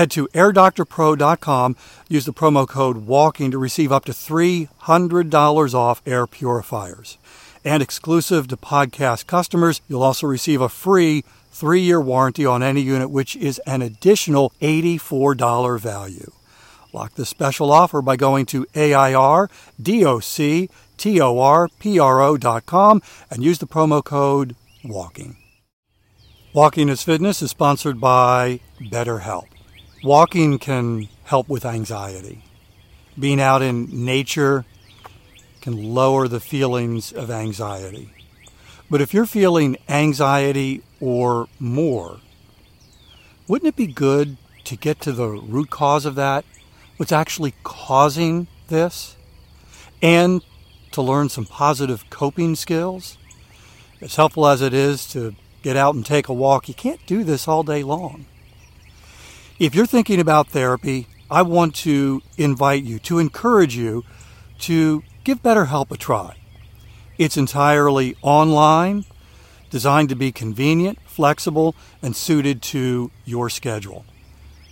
Head to airdoctorpro.com, use the promo code WALKING to receive up to $300 off air purifiers. And exclusive to podcast customers, you'll also receive a free three year warranty on any unit, which is an additional $84 value. Lock this special offer by going to AIRDOCTORPRO.com and use the promo code WALKING. Walking is Fitness is sponsored by BetterHelp. Walking can help with anxiety. Being out in nature can lower the feelings of anxiety. But if you're feeling anxiety or more, wouldn't it be good to get to the root cause of that? What's actually causing this? And to learn some positive coping skills? As helpful as it is to get out and take a walk, you can't do this all day long. If you're thinking about therapy, I want to invite you, to encourage you to give BetterHelp a try. It's entirely online, designed to be convenient, flexible, and suited to your schedule.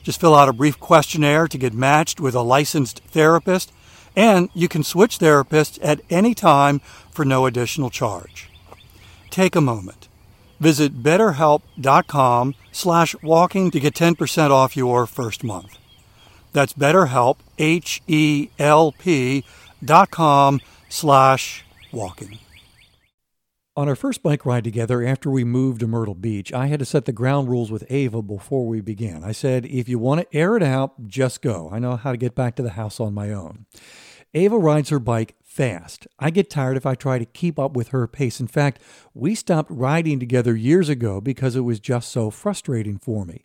Just fill out a brief questionnaire to get matched with a licensed therapist, and you can switch therapists at any time for no additional charge. Take a moment. Visit betterhelp.com slash walking to get 10% off your first month. That's betterhelp, H-E-L-P dot com slash walking. On our first bike ride together after we moved to Myrtle Beach, I had to set the ground rules with Ava before we began. I said, if you want to air it out, just go. I know how to get back to the house on my own. Ava rides her bike fast. I get tired if I try to keep up with her pace. In fact, we stopped riding together years ago because it was just so frustrating for me.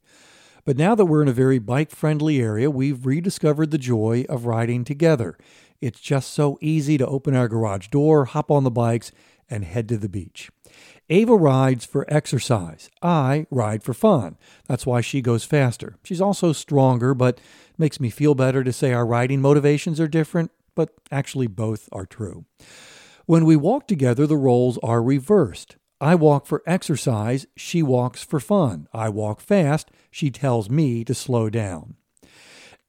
But now that we're in a very bike friendly area, we've rediscovered the joy of riding together. It's just so easy to open our garage door, hop on the bikes, and head to the beach. Ava rides for exercise. I ride for fun. That's why she goes faster. She's also stronger, but makes me feel better to say our riding motivations are different, but actually both are true. When we walk together, the roles are reversed. I walk for exercise, she walks for fun. I walk fast, she tells me to slow down.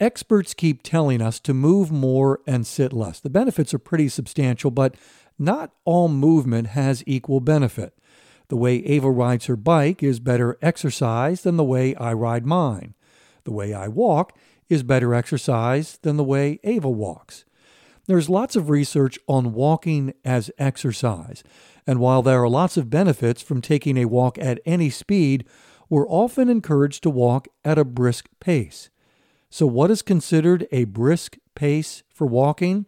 Experts keep telling us to move more and sit less. The benefits are pretty substantial, but not all movement has equal benefit. The way Ava rides her bike is better exercise than the way I ride mine. The way I walk is better exercise than the way Ava walks. There's lots of research on walking as exercise, and while there are lots of benefits from taking a walk at any speed, we're often encouraged to walk at a brisk pace. So, what is considered a brisk pace for walking?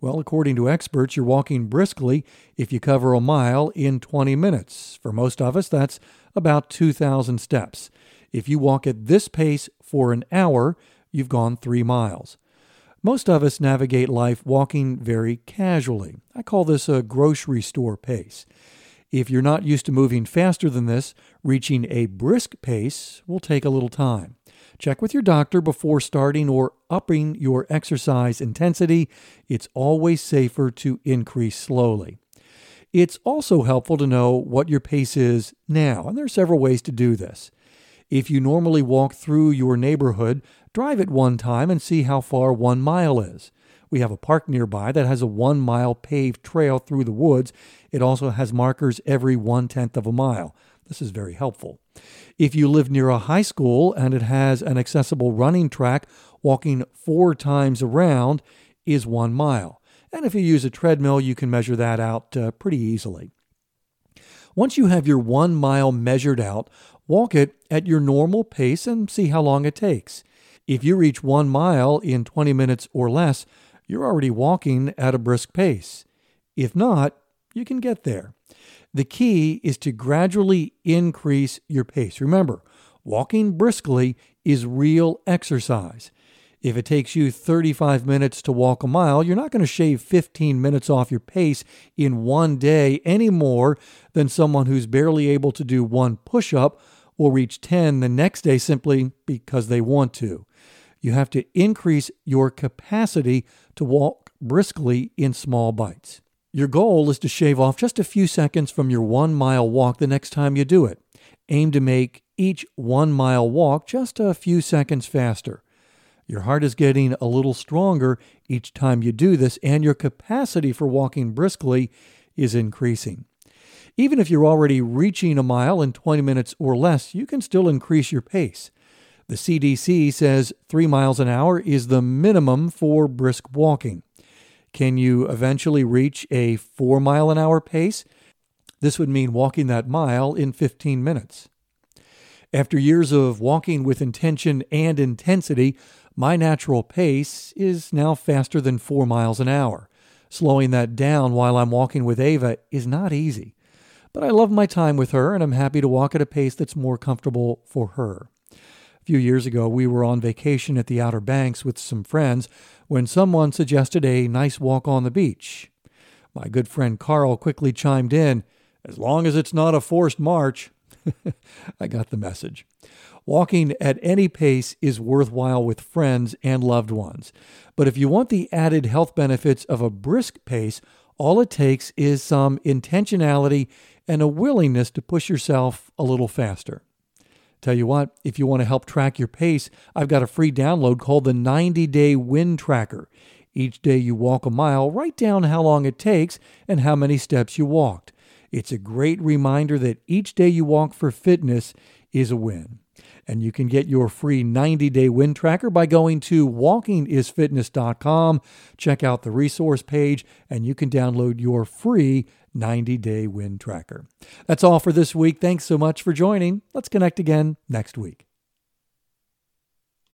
Well, according to experts, you're walking briskly if you cover a mile in 20 minutes. For most of us, that's about 2,000 steps. If you walk at this pace for an hour, you've gone three miles. Most of us navigate life walking very casually. I call this a grocery store pace. If you're not used to moving faster than this, reaching a brisk pace will take a little time. Check with your doctor before starting or upping your exercise intensity. It's always safer to increase slowly. It's also helpful to know what your pace is now, and there are several ways to do this. If you normally walk through your neighborhood, drive it one time and see how far one mile is. We have a park nearby that has a one mile paved trail through the woods. It also has markers every one tenth of a mile. This is very helpful. If you live near a high school and it has an accessible running track, walking four times around is one mile. And if you use a treadmill, you can measure that out uh, pretty easily. Once you have your one mile measured out, walk it at your normal pace and see how long it takes. If you reach one mile in 20 minutes or less, you're already walking at a brisk pace. If not, you can get there. The key is to gradually increase your pace. Remember, walking briskly is real exercise. If it takes you 35 minutes to walk a mile, you're not going to shave 15 minutes off your pace in one day any more than someone who's barely able to do one push up will reach 10 the next day simply because they want to. You have to increase your capacity to walk briskly in small bites. Your goal is to shave off just a few seconds from your one mile walk the next time you do it. Aim to make each one mile walk just a few seconds faster. Your heart is getting a little stronger each time you do this, and your capacity for walking briskly is increasing. Even if you're already reaching a mile in 20 minutes or less, you can still increase your pace. The CDC says three miles an hour is the minimum for brisk walking. Can you eventually reach a four mile an hour pace? This would mean walking that mile in 15 minutes. After years of walking with intention and intensity, my natural pace is now faster than four miles an hour. Slowing that down while I'm walking with Ava is not easy. But I love my time with her and I'm happy to walk at a pace that's more comfortable for her. A few years ago, we were on vacation at the Outer Banks with some friends when someone suggested a nice walk on the beach. My good friend Carl quickly chimed in, as long as it's not a forced march. I got the message. Walking at any pace is worthwhile with friends and loved ones. But if you want the added health benefits of a brisk pace, all it takes is some intentionality and a willingness to push yourself a little faster. Tell you what, if you want to help track your pace, I've got a free download called the 90 Day Win Tracker. Each day you walk a mile, write down how long it takes and how many steps you walked. It's a great reminder that each day you walk for fitness is a win. And you can get your free 90 day win tracker by going to walkingisfitness.com. Check out the resource page, and you can download your free 90 day win tracker. That's all for this week. Thanks so much for joining. Let's connect again next week.